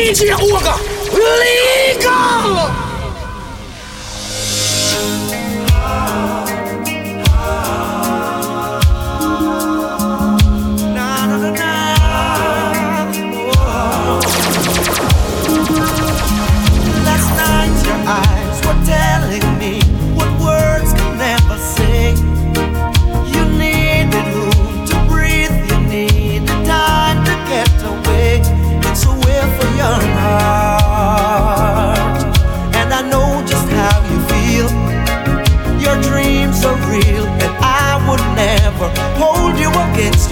一起让我吧，不离。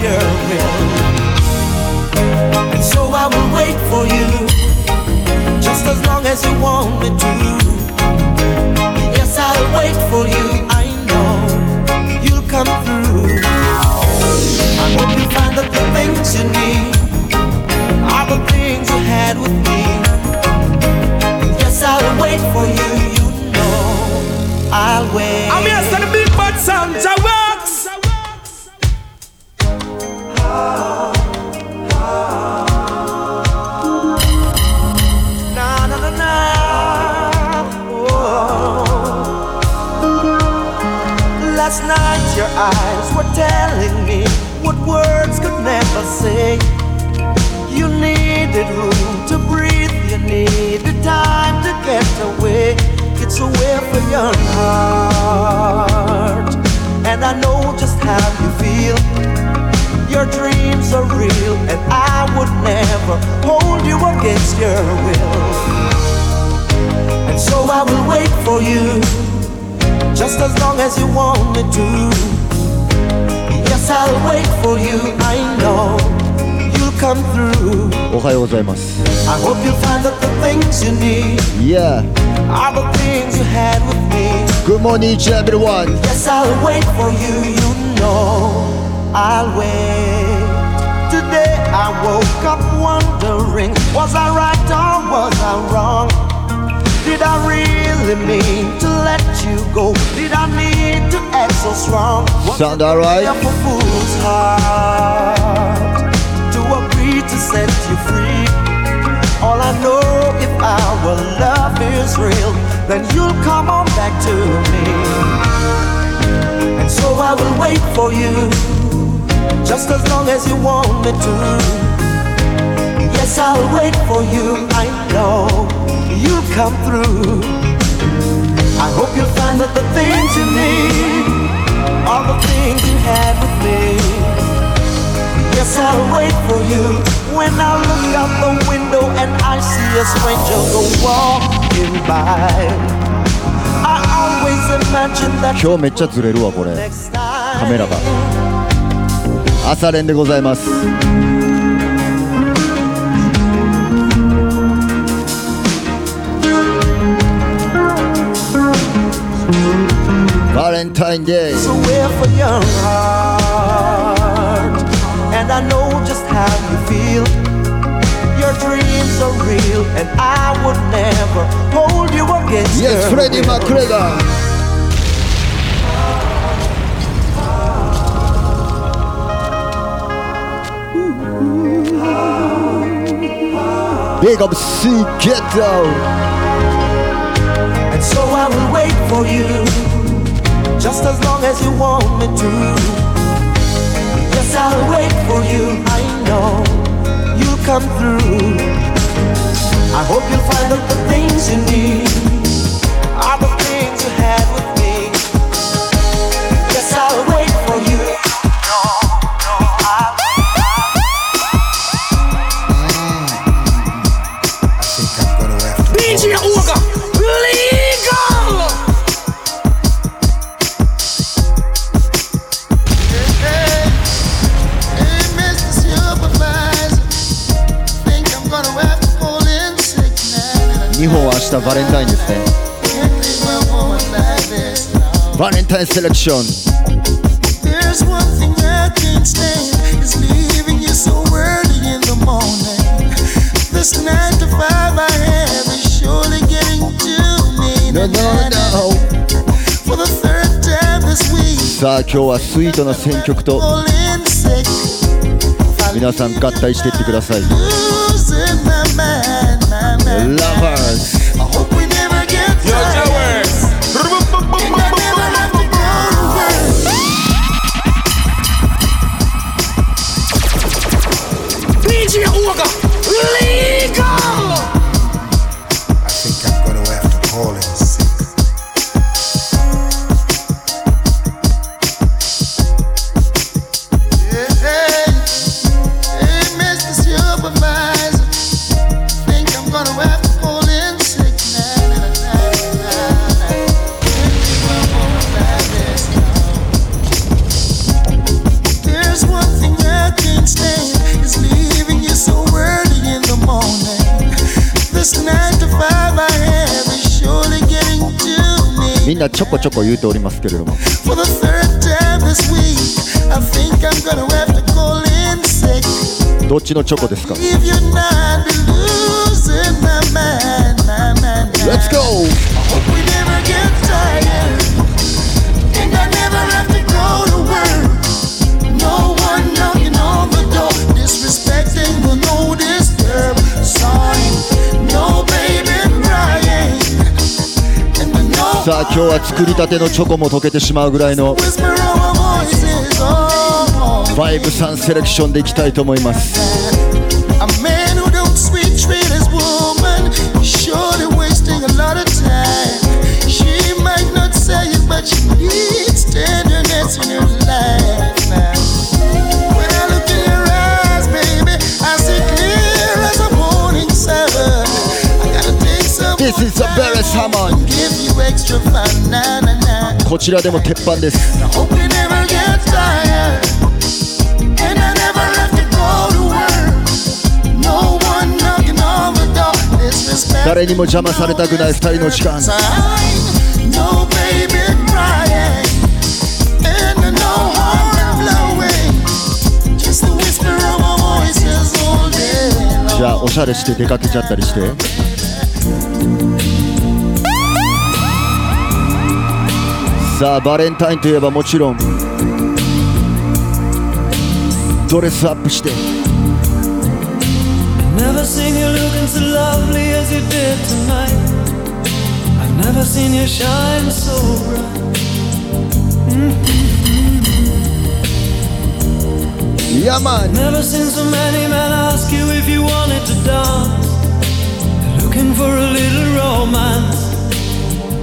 And so I will wait for you just as long as you want me to. Yes, I'll wait for you. I know you'll come through. I hope you find that the things you need are the things you had with me. Yes, I'll wait for you. You know I'll wait. I'm here to the big bad sound Oh. Last night your eyes were telling me what words could never say. You needed room to breathe, you needed time to get away. It's a way for your heart, and I know just how you feel. Your dreams are real, and I would never hold you against your will. And so I will wait for you, just as long as you want me to. Yes, I'll wait for you, I know you'll come through. おはようございます I hope you'll find that the things you need Yeah are the things you had with me. Good morning to everyone Yes, I'll wait for you, you know I'll wait. Today I woke up wondering Was I right or was I wrong? Did I really mean to let you go? Did I need to act so strong? Was Sound alright? fool's heart to agree to set you free? All I know if our love is real, then you'll come on back to me. And so I will wait for you, just as long as you want me to. Yes, I'll wait for you, I know you'll come through. I hope you'll find that the things you need are the things you had with me. Yes, I'll wait for you when I look out the window and I see a stranger go walking by. I always imagine that 今日めっちゃずれるわこれ next time カメラが 朝練でございますバレンタインデー It's a way for your heart, and I know just how you feel. Your dreams are real, and I would never hold you against Yes, your Freddie will. McGregor Big up C Ghetto And so I will wait for you, just as long as you want me to. Yes, I'll wait for you, I know you'll come through. I hope you'll find that the things you need バレンタインですねバレンタインセレクションさあ今日はスイートな選曲と皆さん合体していってください。ょこちょこ言うておりますけれども For the third time this week, I think I'm gonna have to call in sick. どっちのチョコですか If you're not losing my mind, my mind, my Let's go! さあ今日は作りたてのチョコも溶けてしまうぐらいの whisper of our voices. Oh, 5-3セレクションでいきたいと思います She might not say it, but she needs tenderness in her life こちらでも鉄板です誰にも邪魔されたくない二人の時間じゃあおしゃれして出かけちゃったりして。さあバレンタインといえばもちろんドレスアップして Never seen you looking so lovely as you did tonight. I've never seen you shine so bright. いやまあ Never seen so many men ask you if you wanted to dance. Looking for a little romance.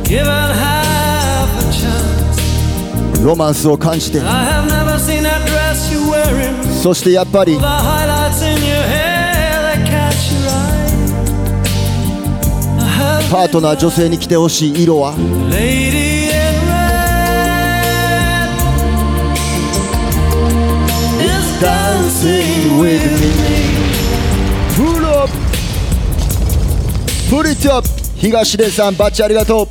Given half a chance. ロマンスを感じて I have never seen that dress you're wearing. そしてやっぱり The highlights in your hair that catch your eye. I have パートナー女性に着てほしい色は Lady in red is dancing with me. プリッツアップ東出さんバッチありがとう。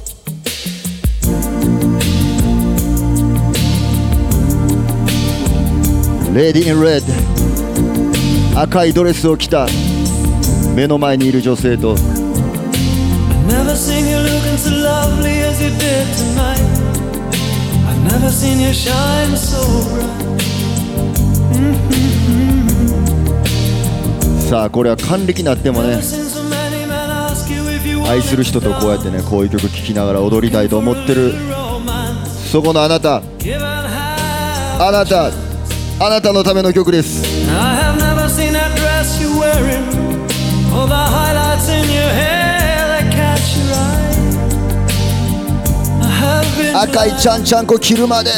Lady in red 赤いドレスを着た目の前にいる女性と。さあこれは還暦になってもね愛する人とこうやってねこういう曲聴きながら踊りたいと思ってる。そこのあなた。あなた。あなたのための曲です。赤いちゃんちゃんこ着るまで。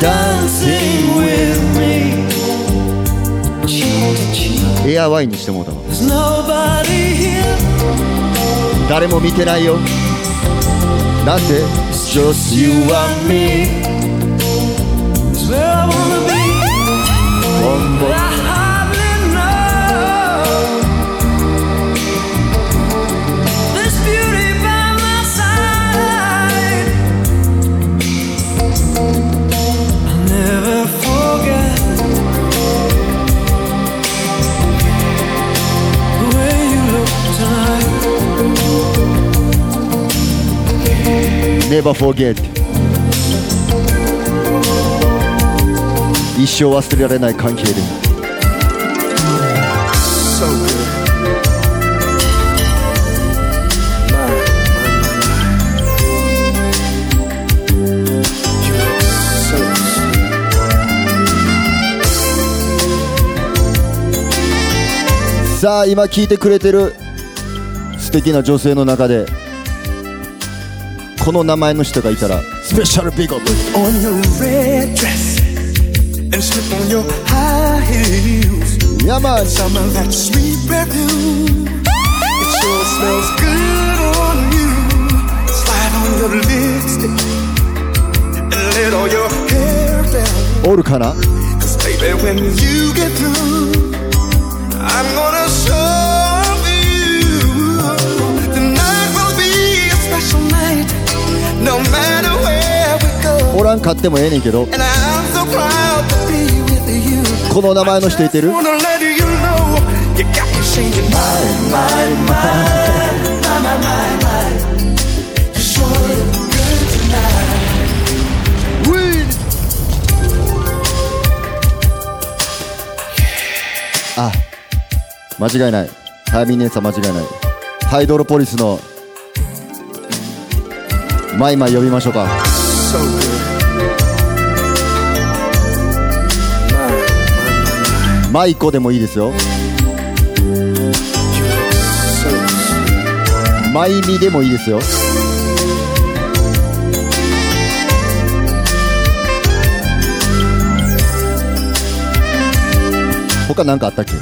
Dancing cheek. エアワインにしてもうたわ.誰も見てないよなんて Just you and me It's where I wanna be. never ゲ一生忘れられない関係で。さあ今聞いてくれてる素敵な女性の中でこの名前の人がいたらスペシャルビッグアップ On your red dress and slip on your high heels. ヤマン Some of that sweet perfume. It sure smells good on you. Slide on your lipstick and let all your hair down. おるかな Cause baby, when you get through, I'm gonna show おらん買ってもええねんけどこの名前の人いてる?あ間違いない。タイミングネー間違いない。ハイドロポリスのマイマイ呼びましょうか、so マイコでもいいですよ。マイミでもいいですよ。ほか何かあったっけ？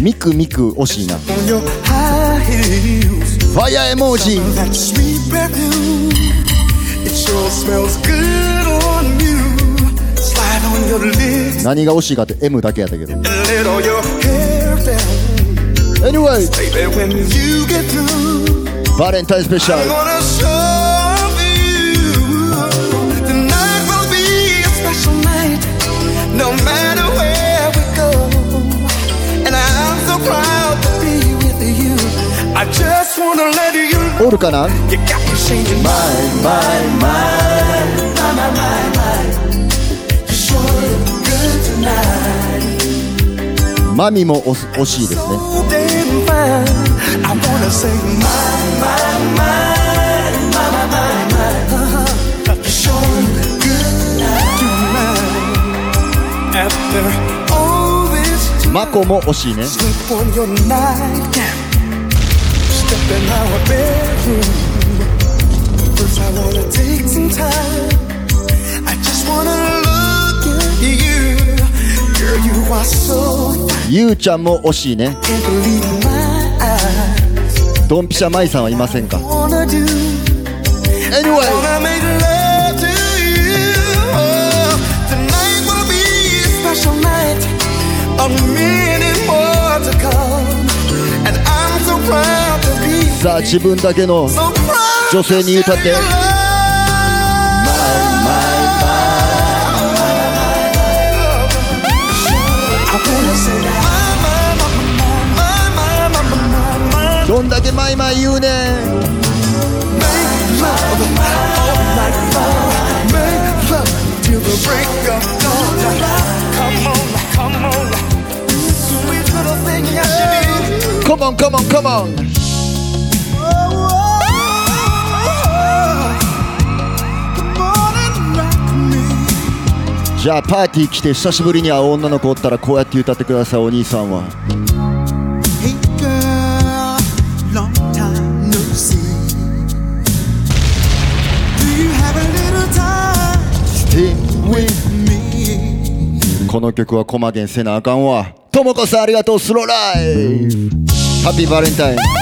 ミクミク惜しいな。On your high heels. ファイヤーエモージ Some of that sweet perfume. It sure smells good on you. Slide on your lips 何が惜しいかって M だけやったけど and let all your hair down. Anyway Baby, when you get through, バレンタインスペシャ I'm ル gonna show おるかなマミも惜しいですねマコも惜しいね up in our bedroom. First, I wanna take some time. I just wanna look at you. Girl, you are so ゆうちゃんも惜しいねドンピシャマイさんはいませんか Wanna do. Anyway Wanna make さあ自分だけの女性に歌って。どんだけマイマイ言うねん。コモンコモンコモンじゃあパーティー来て久しぶりに会う女の子おったらこうやって歌ってくださいお兄さんは Hey girl, long time no see. Do you have a little time Stay with me? この曲はコマゲンせなあかんわともこさんありがとうスローライフハッピーバレンタイン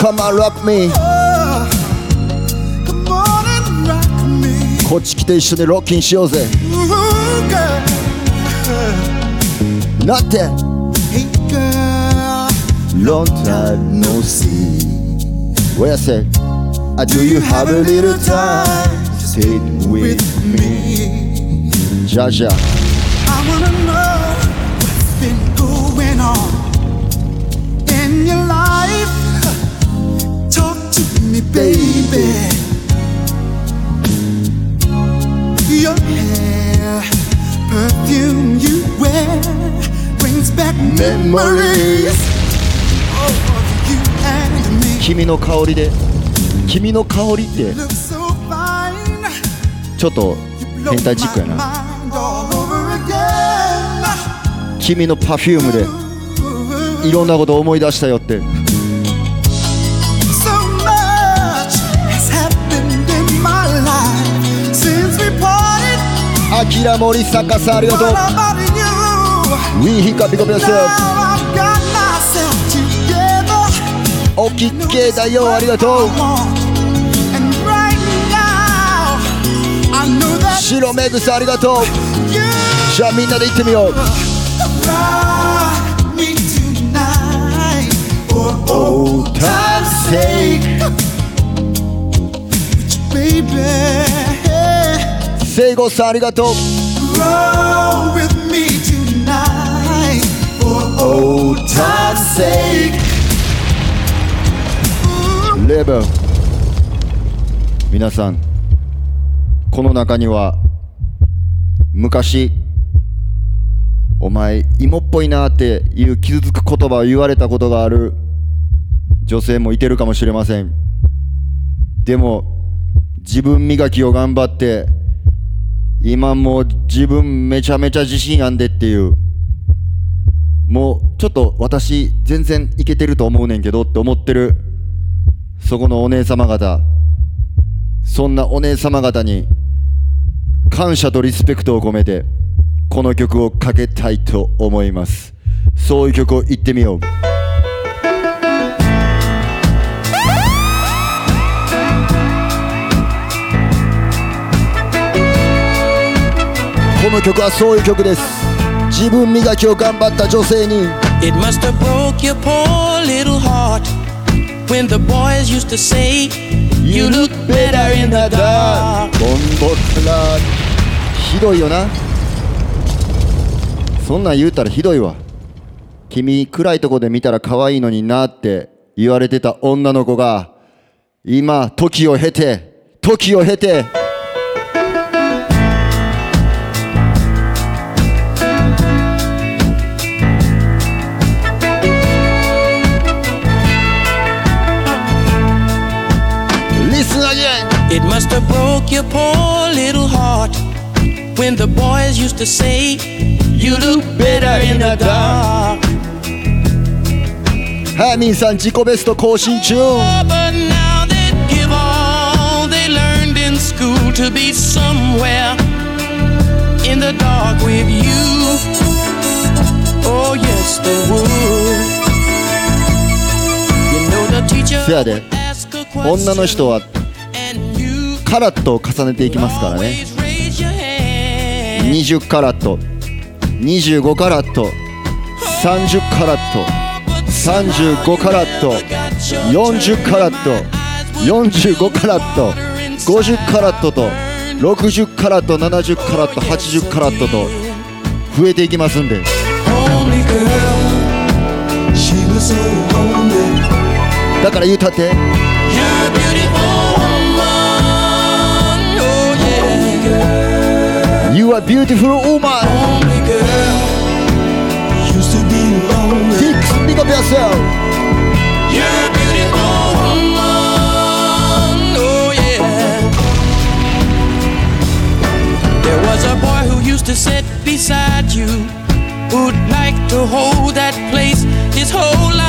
Come on rock me oh. Come on and rock me, こっち来て一緒にロッキンしようぜ Ooh, girl. なって Hey girl, Long time no see What I say? Uh, do you have a little time? Stay with me me. じゃじゃ I wanna know what's been going on in your life. To me, baby. Your hair, perfume you wear brings back memories of you and me. 君の香りで君の香りって.ちょっと変態チックやな.君のパフュームでいろんなこと思い出したよってアキラ森坂さんありがとう。ウィーヒカピコピですおきっけだよありがとう。白メグさんありがとう。じゃあみんなで行ってみよう。Oh, time's Baby 聖子さんありがとう。Roll with me tonight for old time's sake. レブン皆さんこの中には昔お前芋っぽいなっていう傷つく言葉を言われたことがある女性もいてるかもしれません。でも自分磨きを頑張って今もう自分めちゃめちゃ自信あんでっていう。もうちょっと私全然いけてると思うねんけどって思ってる。そこのお姉様方。そんなお姉様方に感謝とリスペクトを込めてこの曲をかけたいと思います。そういう曲を言ってみよう。この曲はそういう曲です。自分磨きを頑張った女性に。It must have broke your poor little heart when the boys used to say you look better in the dark. ボンボスラーひどいよな。そんなん言うたらひどいわ。君暗いとこで見たら可愛いのになって言われてた女の子が今時を経て時を経て when the boys used to say you look better in the dark. ハーミンさん自己ベスト更新中 Oh, but now they give all they learned in school to be somewhere in the dark with you. Oh, yes, they would. You know the teacher せやで女の人はカラットを重ねていきますからね20カラット。25カラット。30カラット。35カラット。40カラット。45カラット。50カラットと60カラット70カラット80カラットと増えていきますんで.だから言うたって You are beautiful woman Only girl, used to be lonely. Fix big up yourself You're a beautiful woman. Oh, yeah. There was a boy who used to sit beside you, who'd like to hold that place his whole life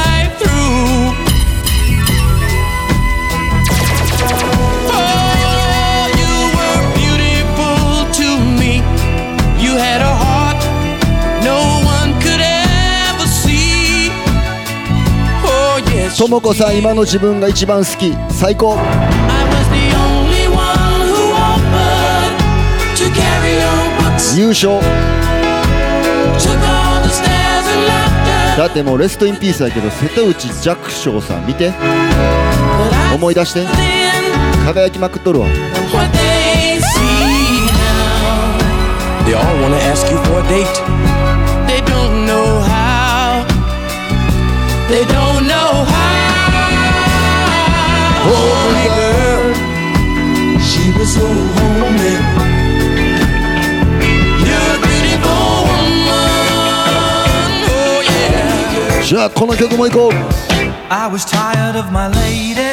ともこさん今の自分が一番好き。最高。優勝。だってもうレストインピースだけど瀬戸内寂聴さん見て。思い出して。輝きまくっとるわ。They all wanna ask ツ Holy girl, she was so homely. You're a beautiful woman, oh yeah. Get the mic. I was tired of my lady.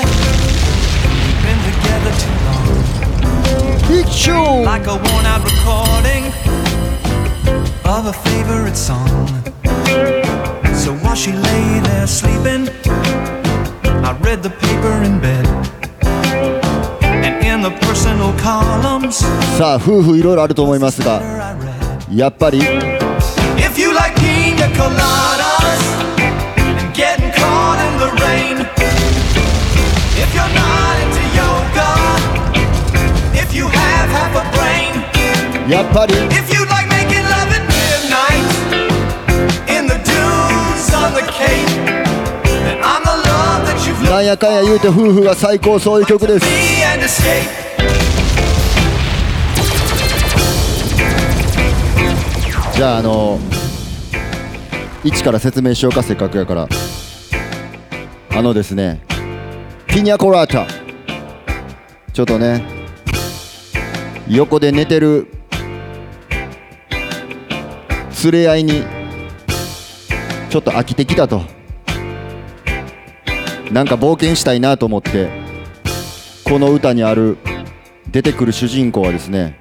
We've been together too long. Picture. Like a worn out recording of a favorite song. So while she lay there sleeping. I read the paper in bed. And in the personal columns, さあ夫婦いろいろあると思いますが I read. やっぱり If you like pina coladas and getting caught in the rain, if you're not into yoga, if you have half a brain, やっぱり if you like making love at midnight in the dunes on the cape, なんやかんや言うて夫婦が最高そういう曲です。じゃああの一から説明しようかせっかくやから。あのですねピニャコラータ。ちょっとね横で寝てる連れ合いにちょっと飽きてきたと。なんか冒険したいなと思ってこの歌にある出てくる主人公はですね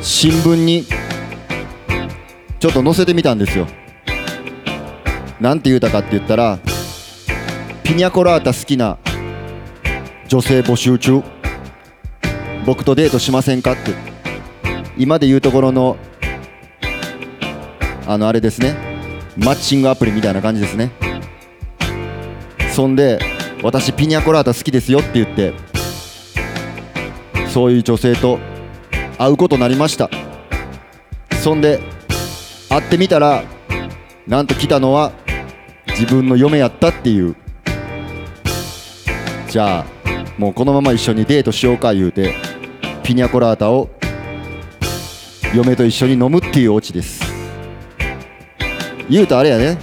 新聞にちょっと載せてみたんですよ。なんて言うたかって言ったらピニャコラータ好きな女性募集中。僕とデートしませんか？って今で言うところのあのあれですねマッチングアプリみたいな感じですね。そんで私ピニャコラータ好きですよって言ってそういう女性と会うことになりました。そんで会ってみたらなんと来たのは自分の嫁やったっていう。じゃあもうこのまま一緒にデートしようか言うてピニャコラータを嫁と一緒に飲むっていうオチです。言うとあれやね。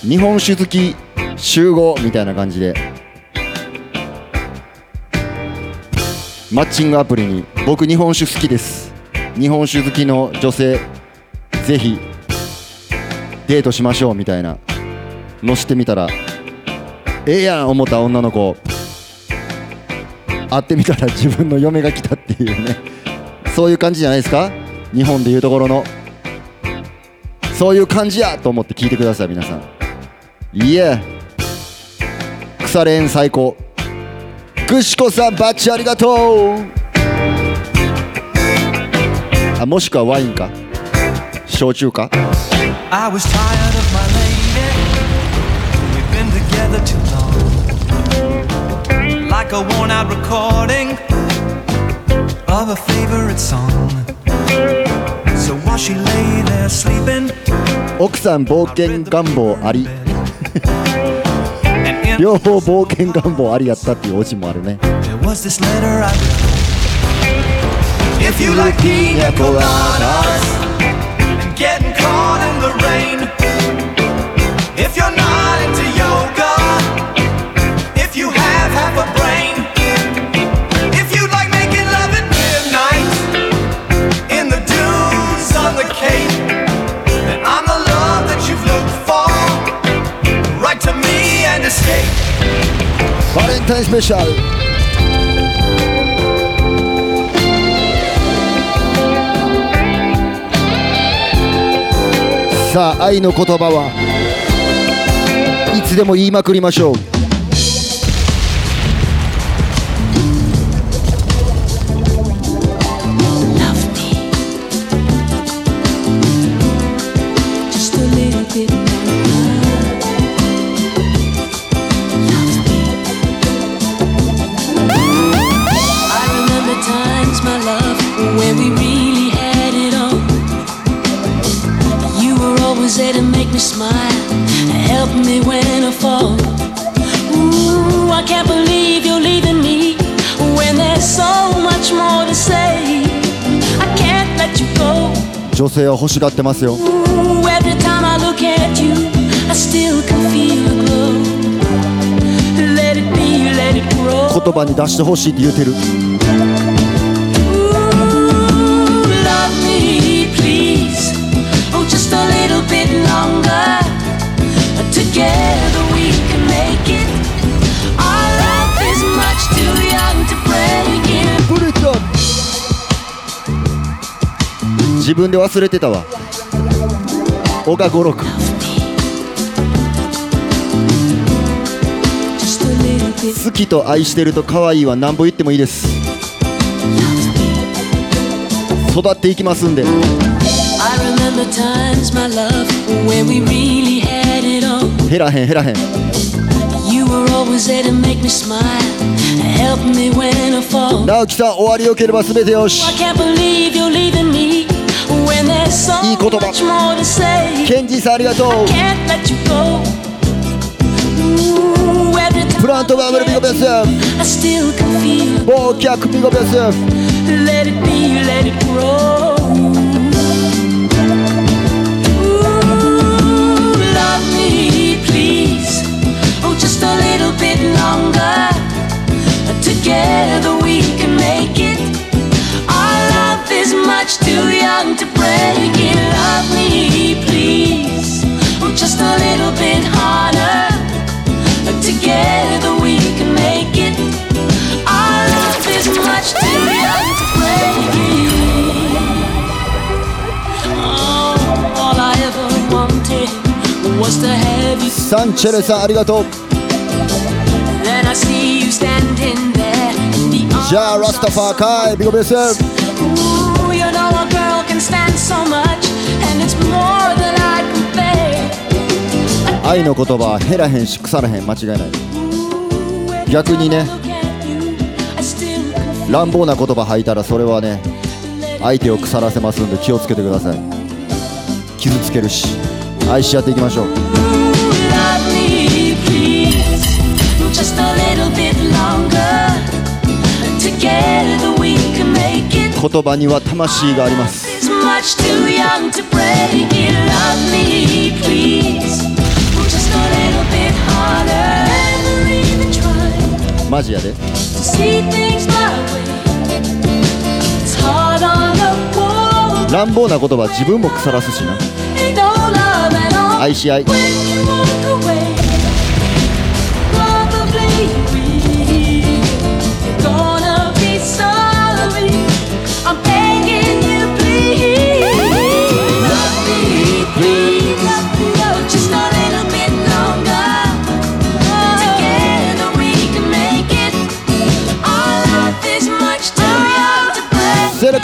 日本酒好き集合みたいな感じで。マッチングアプリに僕日本酒好きです。日本酒好きの女性ぜひデートしましょうみたいな。のしてみたらええやん思った女の子。会ってみたら自分の嫁が来たっていうね。そういう感じじゃないですか？日本でいうところの。そういう感じやと思って聞いてください皆さん。いえ。腐れ縁最高ぐしこさんバッチありがとうあもしくはワインか焼酎か I was tired of my lady. We've been together too long. Like a worn out recording of a favorite song. So while she lay there sleeping, 奥さん冒険願望あり両方冒険願望ありやったっていうオチもあるね. If you like pina coladas and getting caught in the rain, スペシャルさあ愛の言葉はいつでも言いまくりましょう女性して言葉に出してほしいって言うてる。自分で忘れてたわ。小川五六。好きと愛してると可愛いは何ぼ言ってもいいです。育っていきますんで。減らへん減らへん。直樹さん終わりよければ全てよし。いい言葉。ケンジさんありがとう。プラントバーベルビゴベスボーキャックビゴベス Yeah. much too young to break it. Love me, please. or just a little bit harder. But together we can make it. Our love is much too young to break it. Oh, all I ever wanted was to have you. Sanchez, arigato. Then I see you standing there. Yeah, Rastafakai, big up yourself. 愛の言葉は減らへんし腐らへん間違いない逆にね乱暴な言葉吐いたらそれはね相手を腐らせますんで気をつけてください。傷つけるし愛し合っていきましょう。言葉には魂があります。Much too young to break it. Love me, please. Just a little bit harder. Never even try マジやで see things my way. It's hard on the wall. 乱暴な言葉自分も腐らすしな.愛し合い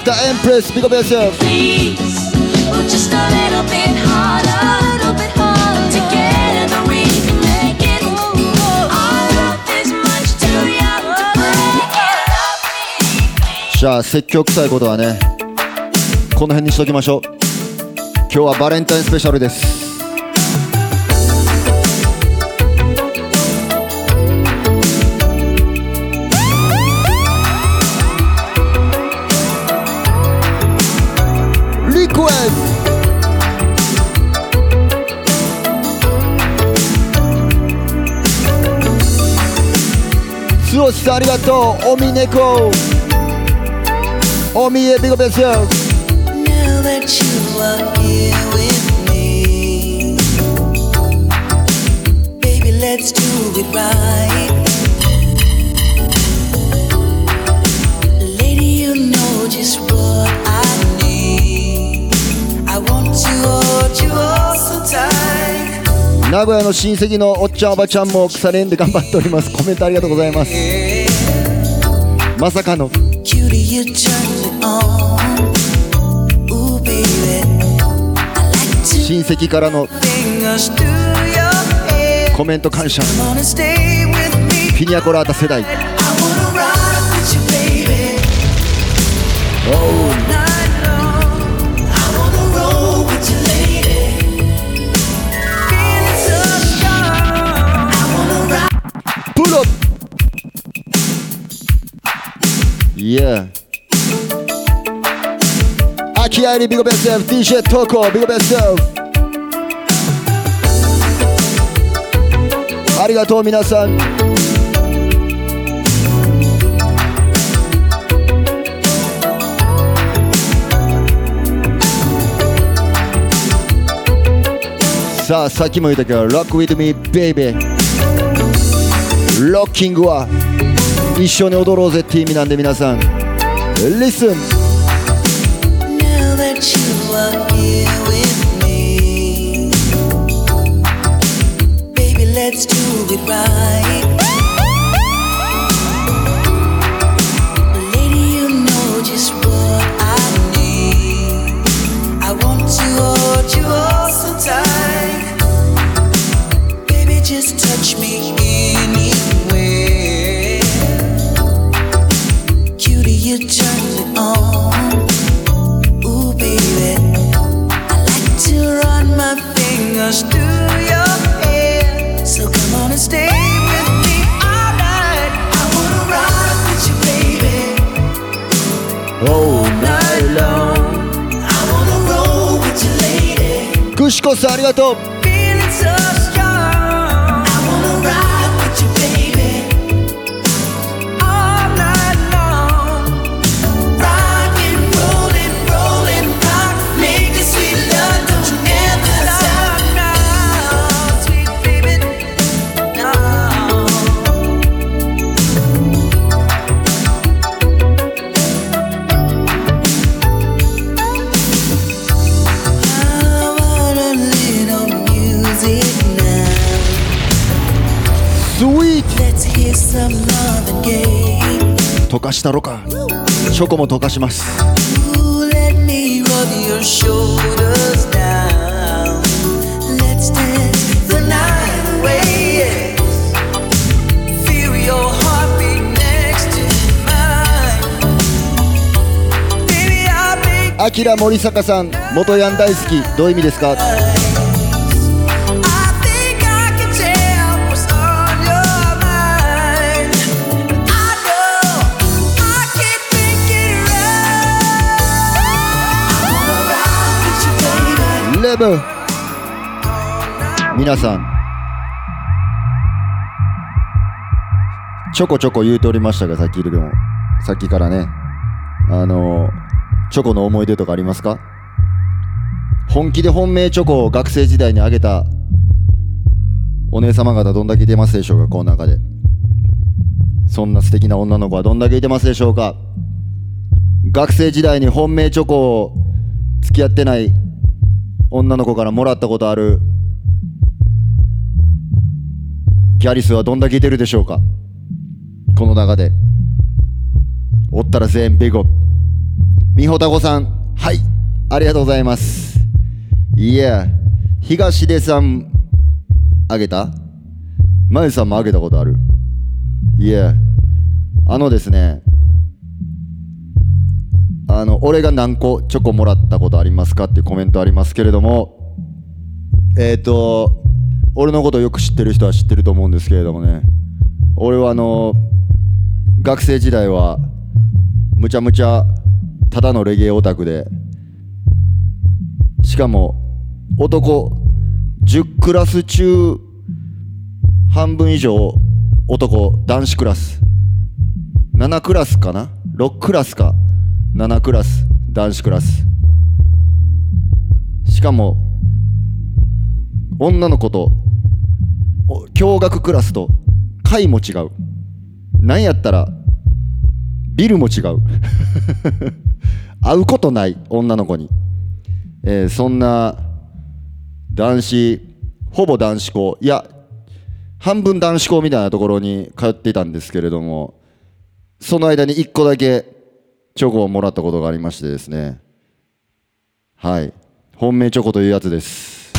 Dr. Empress, big up yourself. じゃあ説教臭いことはねこの辺にしときましょう今日はバレンタインスペシャルですト剛さんありがとうおみねこおみえビゴベス Now that you are here with me, baby, let's do it right. Lady, you know just what I need. I want to hold you all so tight. 名古屋の親戚のおっちゃんおばちゃんも腐れんで頑張っております。コメントありがとうございます。まさかの。親戚からの。コメント感謝。フィニアコラータ世代。いやあ気合いにビゴベス DJ トコビゴベスありがとう皆さん。さあさっきも言ったけど Rock with me baby. ロッキングは一緒に踊ろうぜって意味なんで皆さん。Listen. Let's do it right. ありがとう。チョコも溶かします。森坂さん元ヤン大好き。どういう意味ですか？ブ皆さん。ちょこちょこ言うておりましたがさっきでもさっきからね。あのチョコの思い出とかありますか？本気で本命チョコを学生時代にあげたお姉様方どんだけいてますでしょうか？この中で。そんな素敵な女の子はどんだけいてますでしょうか？学生時代に本命チョコを付き合ってない女の子からもらったことある。ギャリスはどんだけいてるでしょうか。この中で。おったら全員ビゴみほたこさんはいありがとうございます。いや東出さんあげた？まゆさんもあげたことある。いやあのですねあの俺が何個チョコもらったことありますかっていうコメントありますけれどもえっ、と俺のことよく知ってる人は知ってると思うんですけれどもね。俺はあの学生時代はむちゃむちゃただのレゲエオタクでしかも男10クラス中半分以上男男子クラス。7クラスかな？6クラスか。7クラス男子クラス。しかも女の子と共学クラスと階も違う。なんやったらビルも違う。会うことない女の子に、えーそんな男子ほぼ男子校いや半分男子校みたいなところに通っていたんですけれどもその間に1個だけチョコをもらったことがありましてですね。はい。本命チョコというやつです。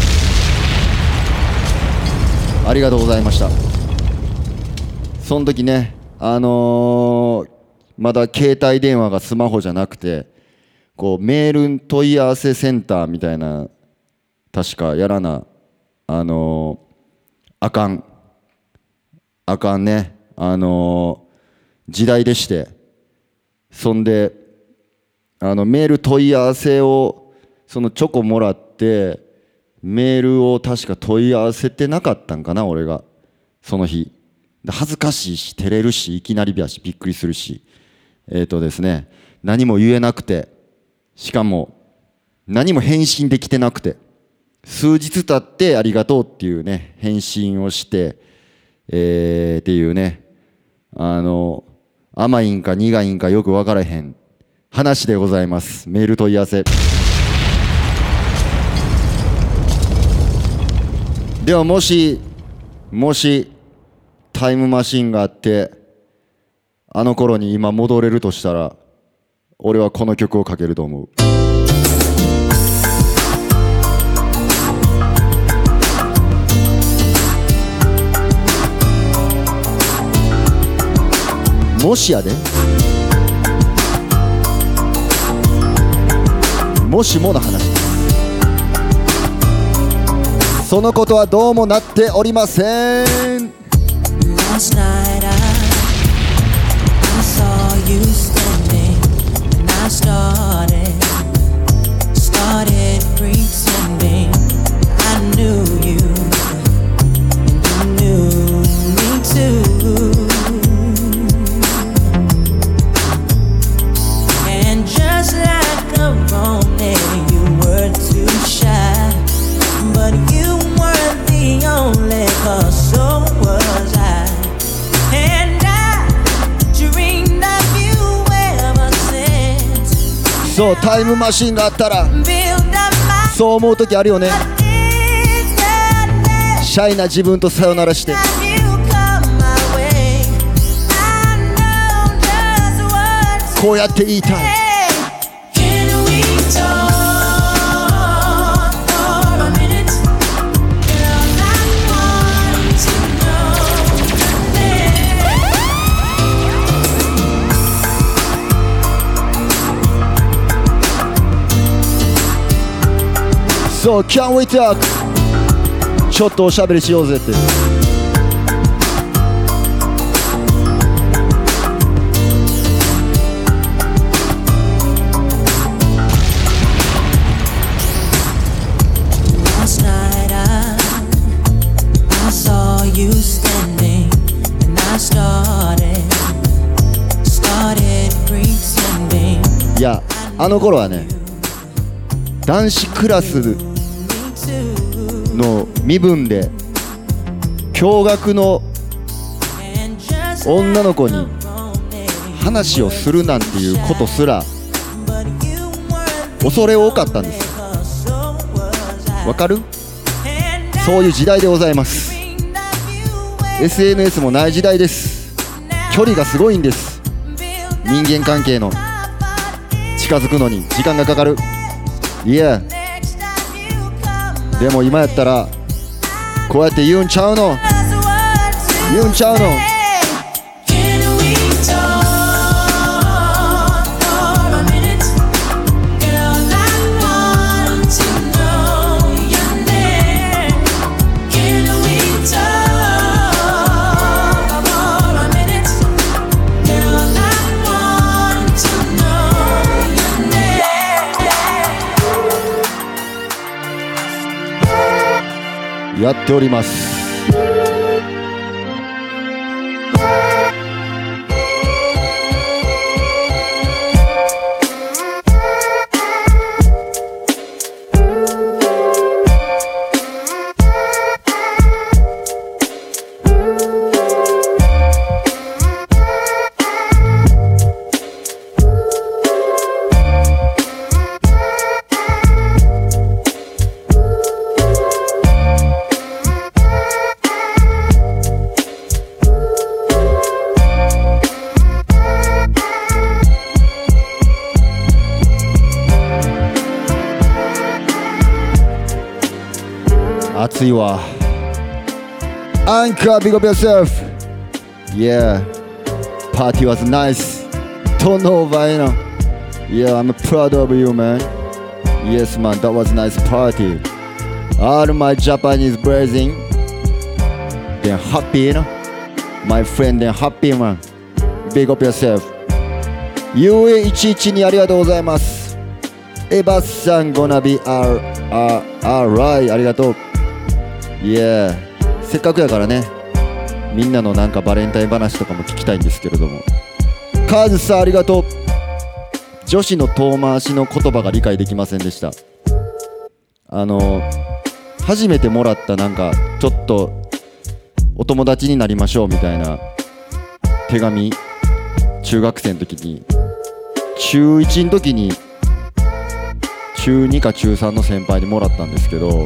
ありがとうございました。その時ねあのーまだ携帯電話がスマホじゃなくてこうメール問い合わせセンターみたいな確かやらなあのーあかん。あかんね。あのー時代でして。そんであのメール問い合わせをそのチョコもらってメールを確か問い合わせてなかったんかな俺がその日。恥ずかしいし照れるしいきなりやしびっくりするし。えっ、とですね何も言えなくてしかも何も返信できてなくて数日経ってありがとうっていうね返信をしてえー、っていうねあの甘いんか苦いんかよく分からへん。話でございます。メール問い合わせ。ではもしもしタイムマシンがあってあの頃に今戻れるとしたら俺はこの曲をかけると思う。もしもしもの話。そのことはどうもなっておりません。そうタイムマシンがあったら。そう思う時あるよね。シャイな自分とさよならして。こうやって言いたい。So can we talk? ちょっとおしゃべりしようぜって。いやあの頃はね男子クラスの身分で驚愕の女の子に話をするなんていうことすら恐れ多かったんです。わかる？そういう時代でございます。SNS もない時代です。距離がすごいんです。人間関係の近づくのに時間がかかる。いやでも今やったらこうやって言うんちゃうの？言うんちゃうの？やっております。暑いわ Anchor big up yourself Yeah Party was nice Don't over you know Yeah I'm proud of you man Yes man that was nice party All my Japanese brethren They're happy you know My friend they're happy man Big up yourself UA11 にありがとうございますエバスさんゴナビ R R R I ありがとういやせっかくやからねみんなのなんかバレンタイン話とかも聞きたいんですけれども。カーズさんありがとう。女子の遠回しの言葉が理解できませんでした。あの初めてもらったなんかちょっとお友達になりましょうみたいな手紙中学生の時に中1の時に中2か中3の先輩にもらったんですけど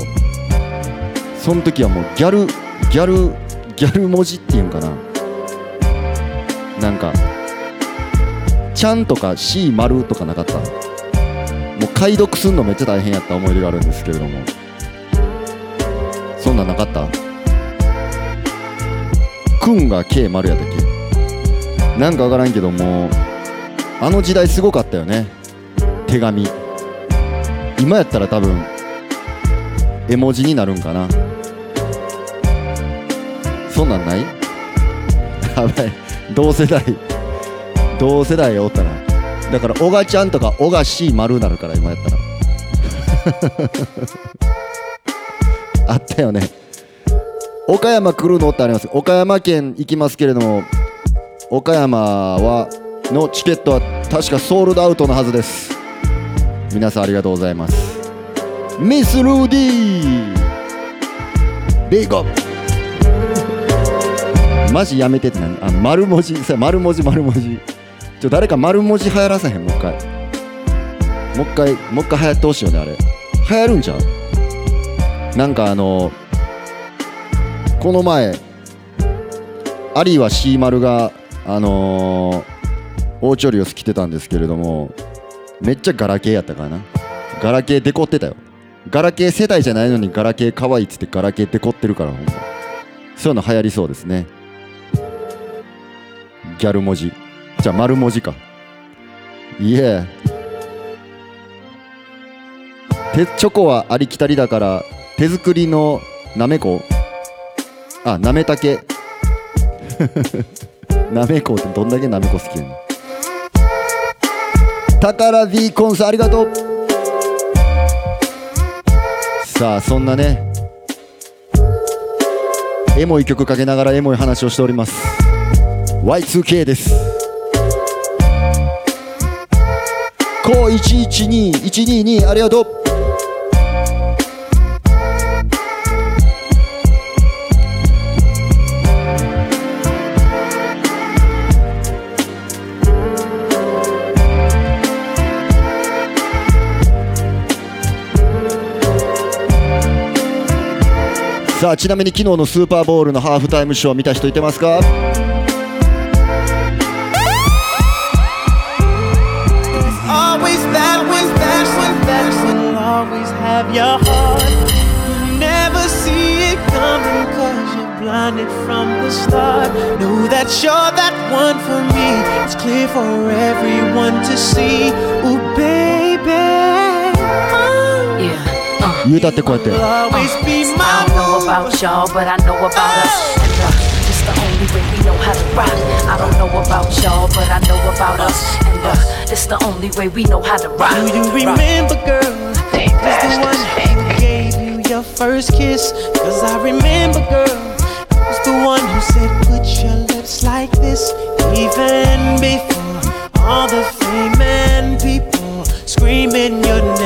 その時はもうギャルギャルギャル文字っていうんかな。なんかちゃんとか C 丸とかなかったもう解読すんのめっちゃ大変やった思い出があるんですけれども。そんなんなかった？くんが K 丸やったっけ？なんかわからんけどもあの時代すごかったよね。手紙。今やったら多分絵文字になるんかな。そんなんない？やばい。同世代。同世代おったな。だから小賀ちゃんとか小賀 C 丸なるから今やったら。あったよね。岡山来るのってあります。岡山県行きますけれども岡山はのチケットは確かソールドアウトのはずです。皆さんありがとうございます。ミス・ルーディー。ビーゴマジやめてって何？あ丸文字 さ丸文字丸文字。ちょ誰か丸文字流行らせへん？もう一回。もう一回もう一回流行ってほしいよねあれ。流行るんちゃう？なんかあのこの前アリーは C 丸があのー、オーチョリオス着てたんですけれどもめっちゃガラケーやったからな？ガラケーデコってたよ。ガラケー世代じゃないのにガラケー可愛いっつってガラケーデコってるからほんまそういうの流行りそうですね。ギャル文字。じゃあ丸文字か。いえ手チョコはありきたりだから手作りのなめこ？あなめたけ。なめこってどんだけなめこ好きやねん。宝 D コンスありがとう。さあそんなねエモい曲かけながらエモい話をしております。Y2K です。コー112122ありがとう。さあちなみに昨日のスーパーボールのハーフタイムショー見た人いてますか？of your heart. You never see it coming cause you're blinded from the start. Know that you're that one for me. It's clear for everyone to see. Ooh, baby. Yeah. Uh. You thought the quarter. Uh, I don't know about y'all, but I know about us. And uh, it's the only way we know how to rock. I don't know about y'all, but I know about us. And uh, it's the only way we know how to rock. Do you remember, girl? The one who gave you your first kiss? Cause I remember, girl. Was the one who said, put your lips like this. Even before all the fame and people screaming your name.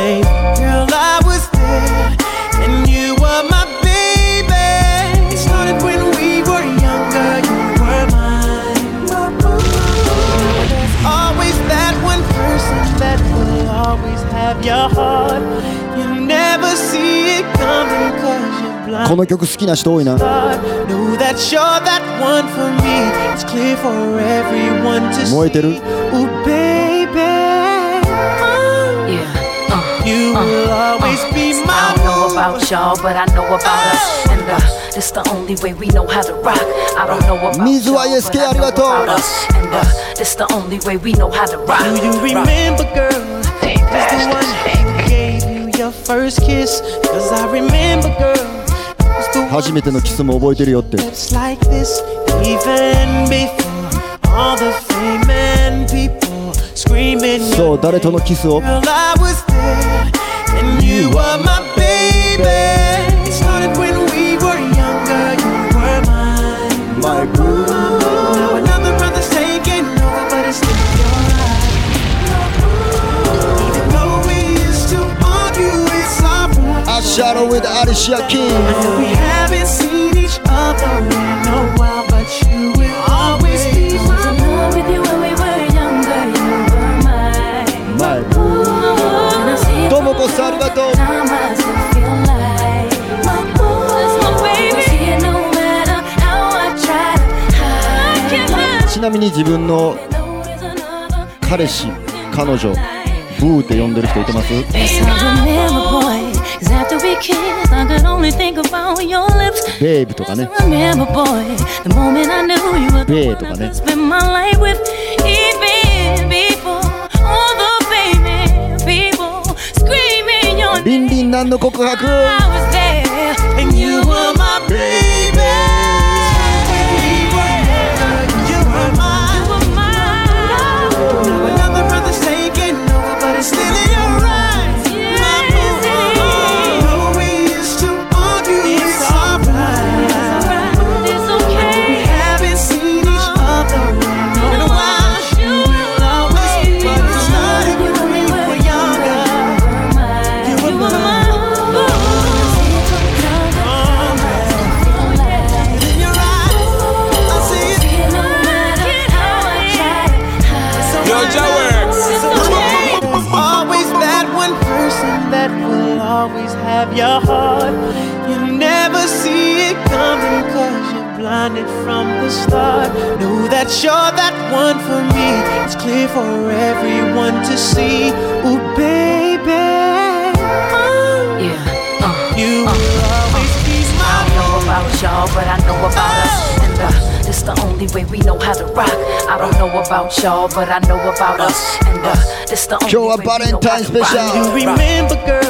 この曲好きな人多いな Know that you're that one for me. It's clear for everyone to see. 燃えてる Ooh, baby. Yeah. Uh, You will always be my I don't know about y'all, but I know about us. And uh, it's the only way we know how to rock. I don't know about Mizu y'all, ISK but I know ありがとう about us. And uh, it's the only way we know how to rock. Do you remember, girl? Was the one who gave you your first kiss? Cause I remember, girl. 初めてのキスも覚えてるよって。そう誰とのキスを？Shadow with Alicia Keys We haven't seen each other in a while, but you will always be my love with you when we were younger. You were mine. My boo I I still feel like. I I. ちなみに自分の know 彼氏彼女ブーって呼んでる人いてますベイブとかね Remember, boy, the moment I knew you were the Bed one とか I ね could spend my life with. Even before all the famous people screaming your リンリンなんの告白 I was there, and you were my baby. Way we know how to rock. I don't know about y'all, but I know about us. And uh, this the only 今日は way バ we レン know タイン how ス to ペシ rock. ャ You ル remember, girl,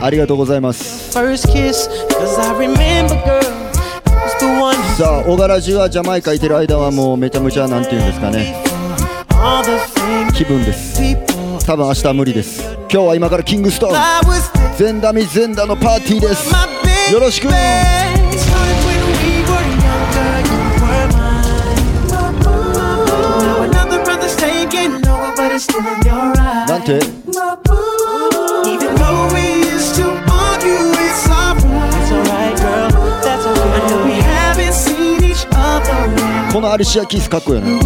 ありがとうございます first kiss. Cause I remember, girl, さあ小柄中はジャマイカいてる間はもうめちゃめちゃなんて言うんですかね気分です.多分明日は無理です今日は今からキングストーン I. 全ダミ全ダのパーティーです.よろしくなんてこのアリシア・キースかっこいいな、ね、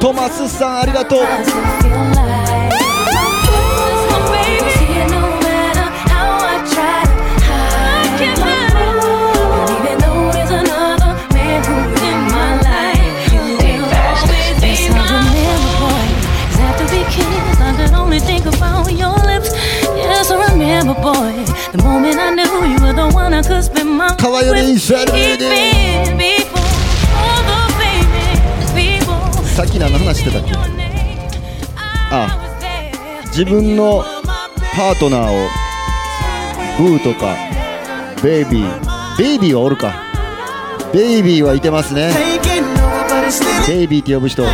トマスさんありがとう。Boy, the moment I knew you were the one I could spend my life 川よりインサイドビューティ Even before all the famous people さっき何の話してたっけあ自分のパートナーをブーとかベイビーベイビーはおるかベイビーはいてますねベイビーって呼ぶ人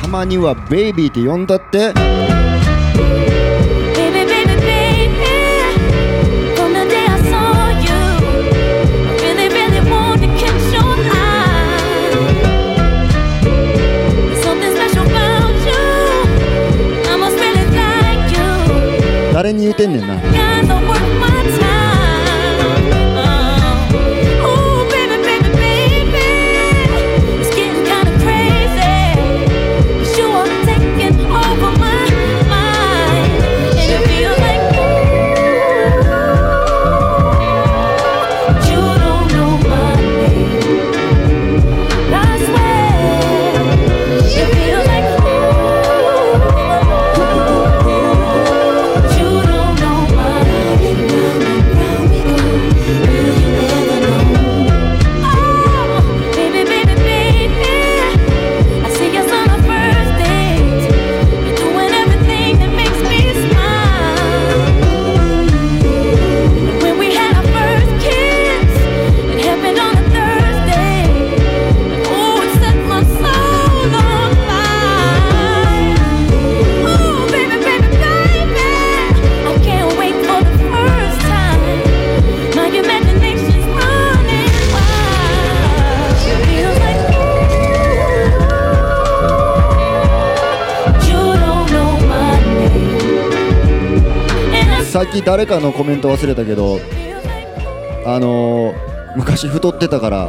たまにはベイビーって呼んだって。誰に言うてんねんな誰かのコメント忘れたけどあのー昔太ってたから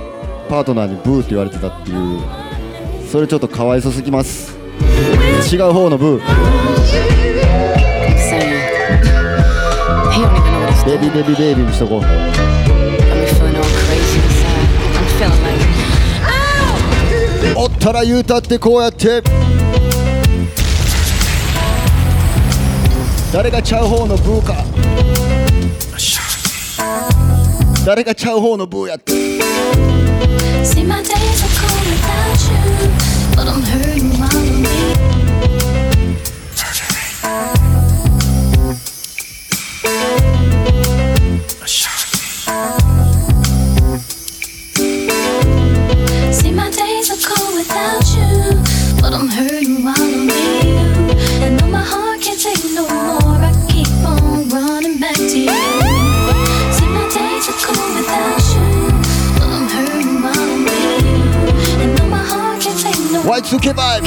パートナーにブーって言われてたっていうそれちょっとかわいそすぎます違う方のブーベビーベビーベイビーにしとこうおったら言うたってこうやって誰がちゃう方のブーか誰がちゃう方のブーやって。つけばい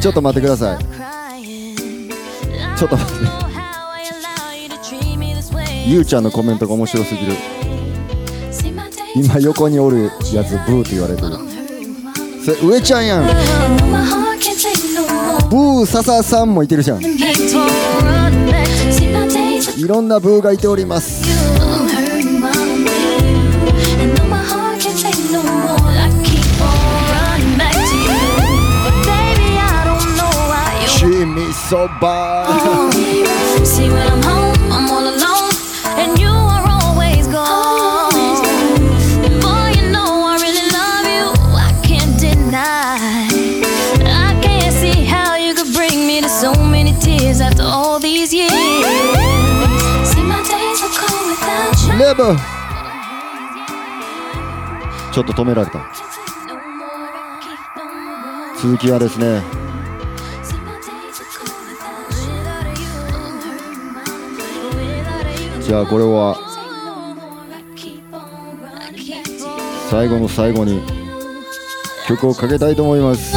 ちょっと待ってください。ちょっと待って。ゆうちゃんのコメントが面白すぎる。今横におるやつブーって言われてる。上ちゃんやん。ブーササさんもいてるじゃん。いろんなブーがいております。そば。ちょっと止められた。続きはですね。じゃあこれは最後の最後に曲をかけたいと思います。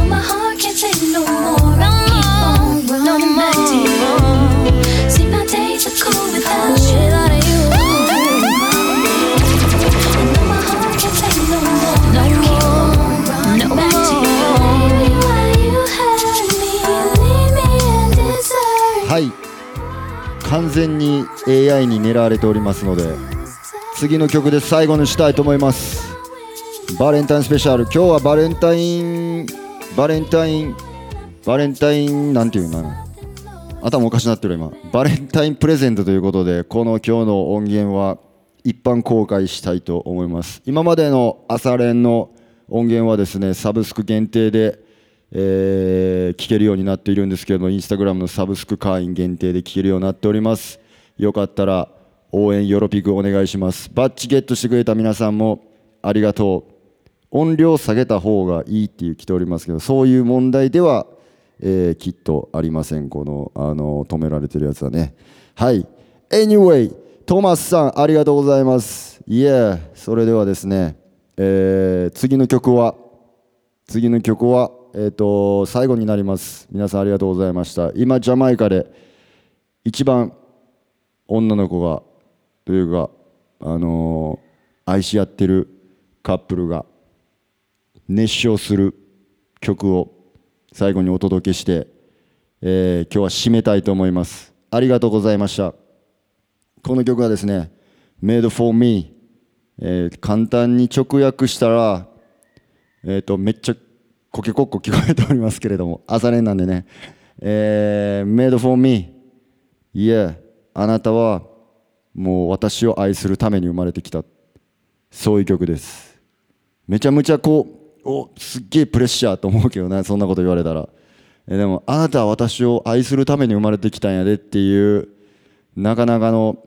完全に AI に狙われておりますので次の曲で最後にしたいと思います。バレンタインスペシャル。今日はバレンタインバレンタインバレンタインなんていうの？頭おかしなってる今。バレンタインプレゼントということでこの今日の音源は一般公開したいと思います。今までの朝練の音源はですねサブスク限定で、えー聞けるようになっているんですけれどもインスタグラムのサブスク会員限定で聞けるようになっております。よかったら応援よろぴくお願いします。バッジゲットしてくれた皆さんもありがとう。音量下げた方がいいっていう来ておりますけどそういう問題では、えーきっとありません。このあの止められてるやつはね。はい。Anyway トマスさんありがとうございます。いえそれではですね、えー次の曲は次の曲は、えー、と最後になります。皆さんありがとうございました。今ジャマイカで一番女の子がというか、あのー愛し合ってるカップルが熱唱する曲を最後にお届けして、えー今日は締めたいと思います。ありがとうございました。この曲はですね「Made for Me」えー簡単に直訳したら、えー、とめっちゃコケコッコ聞こえておりますけれども 朝練なんでね「えー、Made for Me」いえあなたはもう私を愛するために生まれてきた。そういう曲です。めちゃめちゃこうおすっげえプレッシャーと思うけどね。そんなこと言われたら。えでもあなたは私を愛するために生まれてきたんやでっていうなかなかの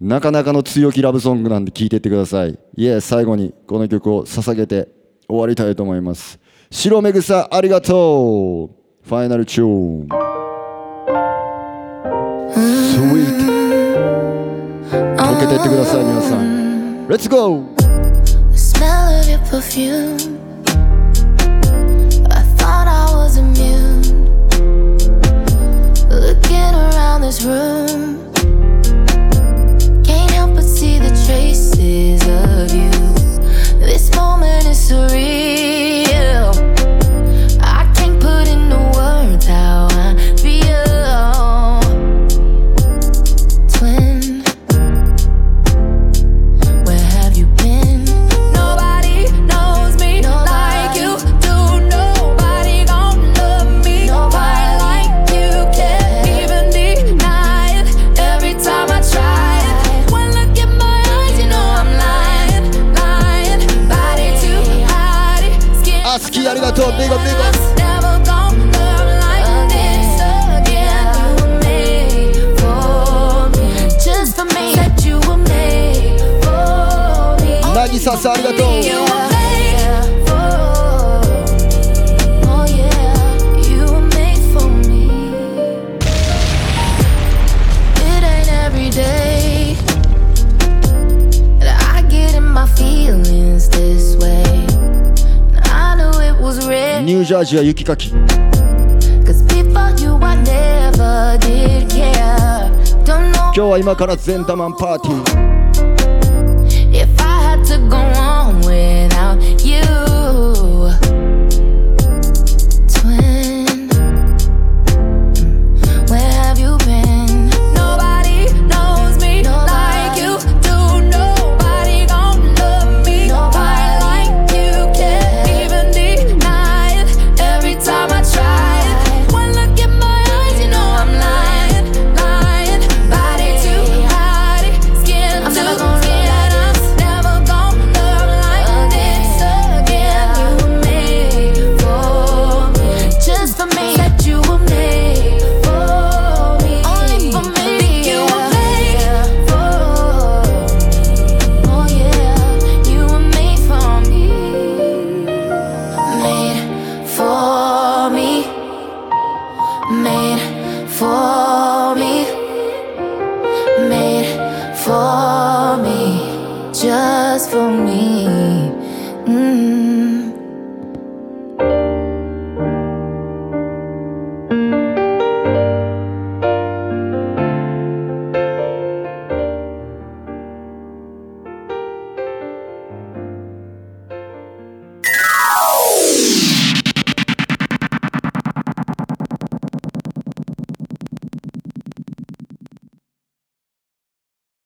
なかなかの強気ラブソングなんで聴いてってください。いえ最後にこの曲を捧げて終わりたいと思います。白めぐさありがとうファイナルチューン Sweet 溶けてってください皆さん Let's go! The smell of your perfume. I thought I was immune. Looking around this room, can't help but see the traces of you. This moment is surreal. 好きありがとうビゴビゴ Never gon' love like this again. You were made for me, just for me. Said you were made for me. なぎ今日は今から全ダマンパーティー。